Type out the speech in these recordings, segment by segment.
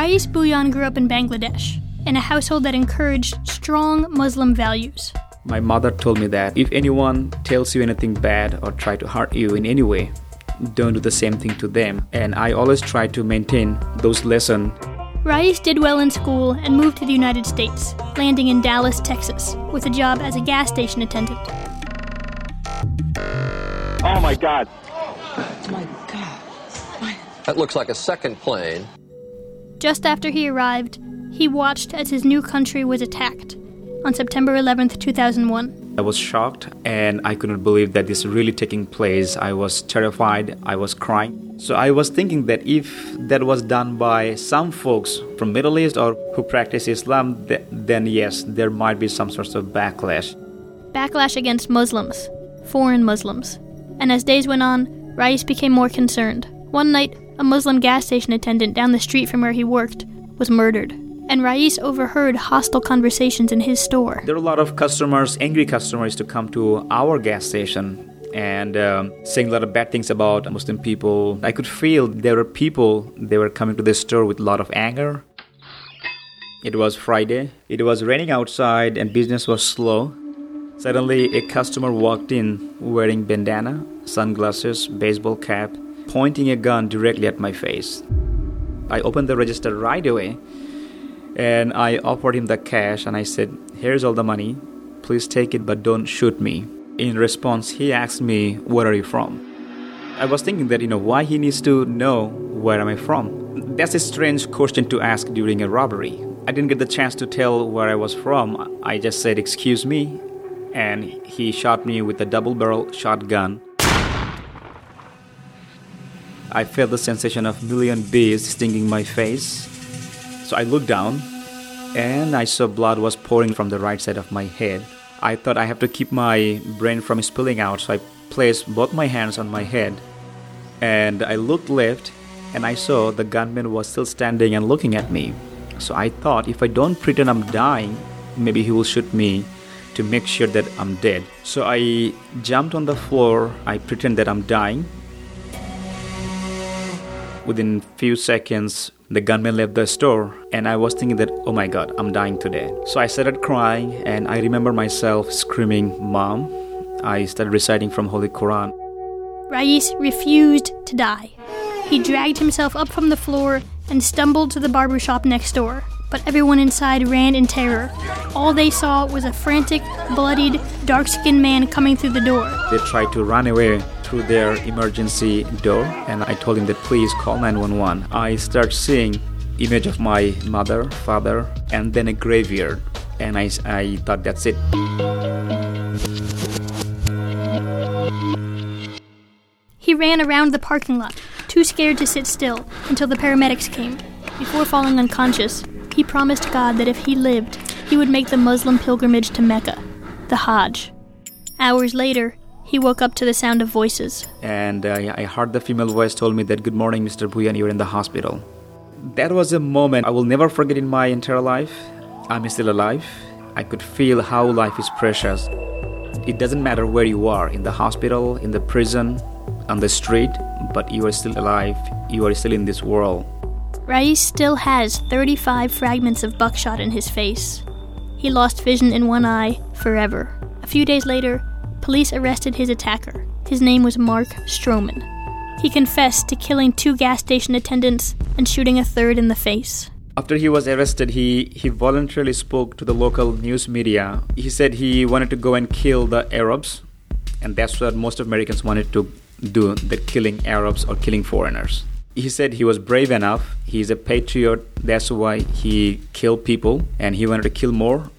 Rais Bhuiyan grew up in Bangladesh, in a household that encouraged strong Muslim values. My mother told me that if anyone tells you anything bad or try to hurt you in any way, don't do the same thing to them. And I always try to maintain those lessons. Rais did well in school and moved to the United States, landing in Dallas, Texas, with a job as a gas station attendant. Oh my God. Oh my God. That looks like a second plane. Just after he arrived, he watched as his new country was attacked on September 11th, 2001. I was shocked and I couldn't believe that this really taking place. I was terrified, I was crying. So I was thinking that if that was done by some folks from Middle East or who practice Islam, th- then yes, there might be some sorts of backlash. Backlash against Muslims, foreign Muslims. And as days went on, Rais became more concerned. One night, a Muslim gas station attendant down the street from where he worked was murdered and Rais overheard hostile conversations in his store. There are a lot of customers, angry customers, to come to our gas station and um, saying a lot of bad things about Muslim people. I could feel there were people, they were coming to the store with a lot of anger. It was Friday. It was raining outside and business was slow. Suddenly, a customer walked in wearing bandana, sunglasses, baseball cap, pointing a gun directly at my face. I opened the register right away and I offered him the cash and I said, Here's all the money. Please take it, but don't shoot me. In response, he asked me, Where are you from? I was thinking that, you know, why he needs to know where am I from? That's a strange question to ask during a robbery. I didn't get the chance to tell where I was from. I just said, Excuse me. And he shot me with a double barrel shotgun. I felt the sensation of million bees stinging my face. So I looked down and I saw blood was pouring from the right side of my head. I thought I have to keep my brain from spilling out, so I placed both my hands on my head and I looked left and I saw the gunman was still standing and looking at me. So I thought if I don't pretend I'm dying, maybe he will shoot me to make sure that I'm dead. So I jumped on the floor, I pretend that I'm dying. Within few seconds, the gunman left the store, and I was thinking that, oh my god, I'm dying today. So I started crying, and I remember myself screaming, Mom. I started reciting from Holy Quran. Rais refused to die. He dragged himself up from the floor and stumbled to the barber shop next door. But everyone inside ran in terror. All they saw was a frantic, bloodied, dark skinned man coming through the door. They tried to run away through their emergency door and I told him that please call 911. I start seeing image of my mother, father, and then a graveyard. And I, I thought that's it. He ran around the parking lot, too scared to sit still, until the paramedics came. Before falling unconscious, he promised God that if he lived, he would make the Muslim pilgrimage to Mecca, the Hajj. Hours later, he woke up to the sound of voices. And uh, I heard the female voice told me that, Good morning, Mr. Bhuiyan, you're in the hospital. That was a moment I will never forget in my entire life. I'm still alive. I could feel how life is precious. It doesn't matter where you are in the hospital, in the prison, on the street, but you are still alive. You are still in this world. Rais still has 35 fragments of buckshot in his face. He lost vision in one eye forever. A few days later, police arrested his attacker. His name was Mark Stroman. He confessed to killing two gas station attendants and shooting a third in the face. After he was arrested, he, he voluntarily spoke to the local news media. He said he wanted to go and kill the Arabs, and that's what most Americans wanted to do the killing Arabs or killing foreigners. He said he was brave enough, he's a patriot, that's why he killed people, and he wanted to kill more.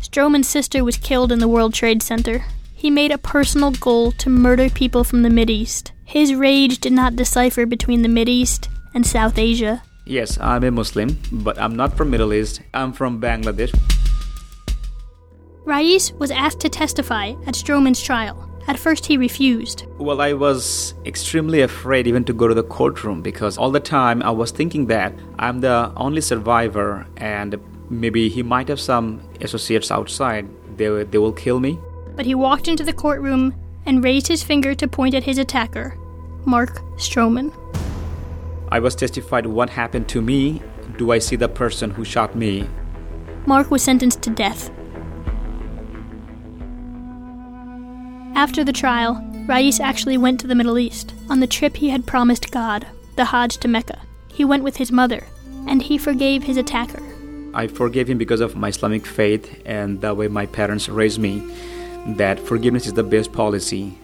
Stroman's sister was killed in the World Trade Center. He made a personal goal to murder people from the Mideast. His rage did not decipher between the Mideast and South Asia. Yes, I'm a Muslim, but I'm not from Middle East. I'm from Bangladesh. Rais was asked to testify at Stroman's trial. At first, he refused. Well, I was extremely afraid even to go to the courtroom because all the time I was thinking that I'm the only survivor and maybe he might have some associates outside. They, they will kill me. But he walked into the courtroom and raised his finger to point at his attacker, Mark Stroman. I was testified what happened to me do I see the person who shot me? Mark was sentenced to death. After the trial, Rais actually went to the Middle East on the trip he had promised God, the Hajj to Mecca. He went with his mother, and he forgave his attacker. I forgave him because of my Islamic faith and the way my parents raised me, that forgiveness is the best policy.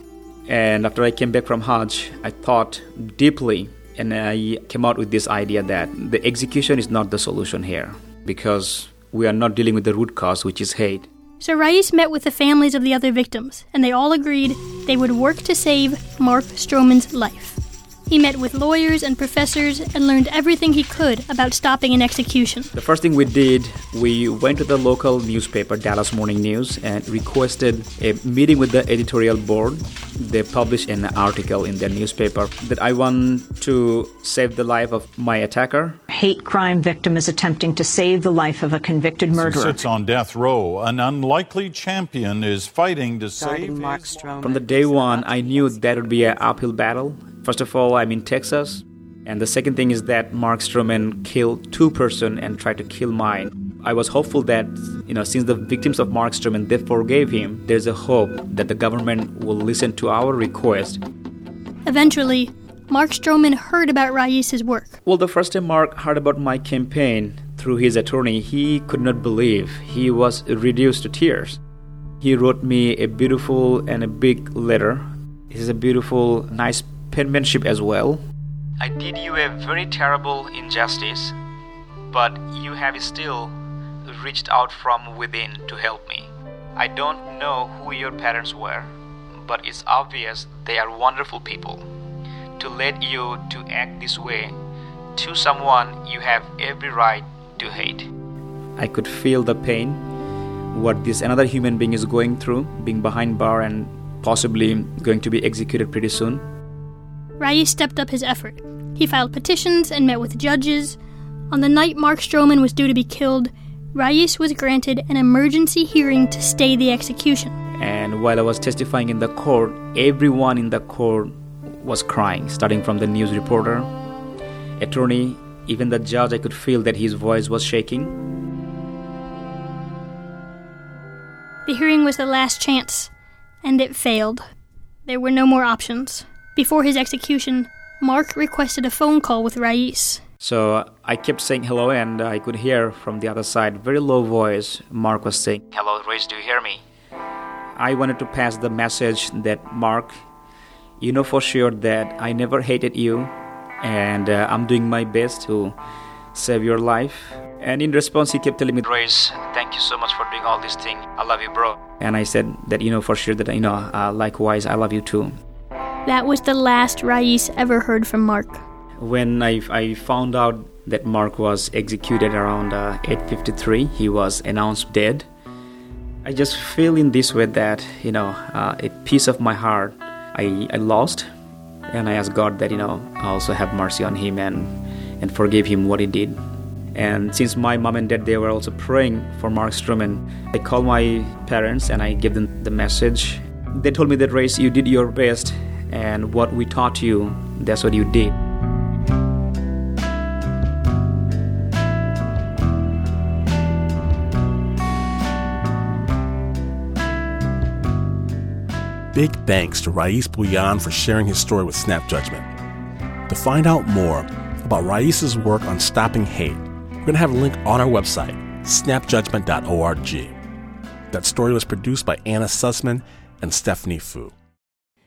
And after I came back from Hajj, I thought deeply and I came out with this idea that the execution is not the solution here because we are not dealing with the root cause, which is hate. So Rais met with the families of the other victims, and they all agreed they would work to save Mark Stroman's life. He met with lawyers and professors and learned everything he could about stopping an execution. The first thing we did, we went to the local newspaper, Dallas Morning News, and requested a meeting with the editorial board. They published an article in their newspaper that I want to save the life of my attacker. Hate crime victim is attempting to save the life of a convicted murderer. He sits on death row. An unlikely champion is fighting to save Mark Stroman. From the day one, I knew that would be an uphill battle. First of all, I'm in Texas, and the second thing is that Mark Stroman killed two person and tried to kill mine. I was hopeful that, you know, since the victims of Mark Stroman they forgave him, there's a hope that the government will listen to our request. Eventually, Mark Stroman heard about Rais's work. Well, the first time Mark heard about my campaign through his attorney, he could not believe. He was reduced to tears. He wrote me a beautiful and a big letter. Is a beautiful, nice penmanship as well. I did you a very terrible injustice, but you have still reached out from within to help me. I don't know who your parents were, but it's obvious they are wonderful people. To let you to act this way to someone you have every right to hate. I could feel the pain what this another human being is going through, being behind bar and possibly going to be executed pretty soon. Rais stepped up his effort. He filed petitions and met with judges. On the night Mark Stroman was due to be killed, Rais was granted an emergency hearing to stay the execution. And while I was testifying in the court, everyone in the court was crying, starting from the news reporter, attorney, even the judge. I could feel that his voice was shaking. The hearing was the last chance, and it failed. There were no more options. Before his execution, Mark requested a phone call with Rais. So I kept saying hello, and I could hear from the other side, very low voice, Mark was saying, Hello, Rais, do you hear me? I wanted to pass the message that, Mark, you know for sure that I never hated you, and uh, I'm doing my best to save your life. And in response, he kept telling me, Rais, thank you so much for doing all this thing. I love you, bro. And I said that, you know, for sure that, you know, uh, likewise, I love you too. That was the last Rais ever heard from Mark. When I, I found out that Mark was executed around uh, 8:53, he was announced dead. I just feel in this way that you know uh, a piece of my heart I, I lost, and I asked God that you know I also have mercy on him and and forgive him what he did. And since my mom and dad they were also praying for Mark Stroman, I called my parents and I gave them the message. They told me that Rais, you did your best and what we taught you, that's what you did. Big thanks to Rais Bhuiyan for sharing his story with Snap Judgment. To find out more about Rais's work on stopping hate, we're going to have a link on our website, snapjudgment.org. That story was produced by Anna Sussman and Stephanie Foo.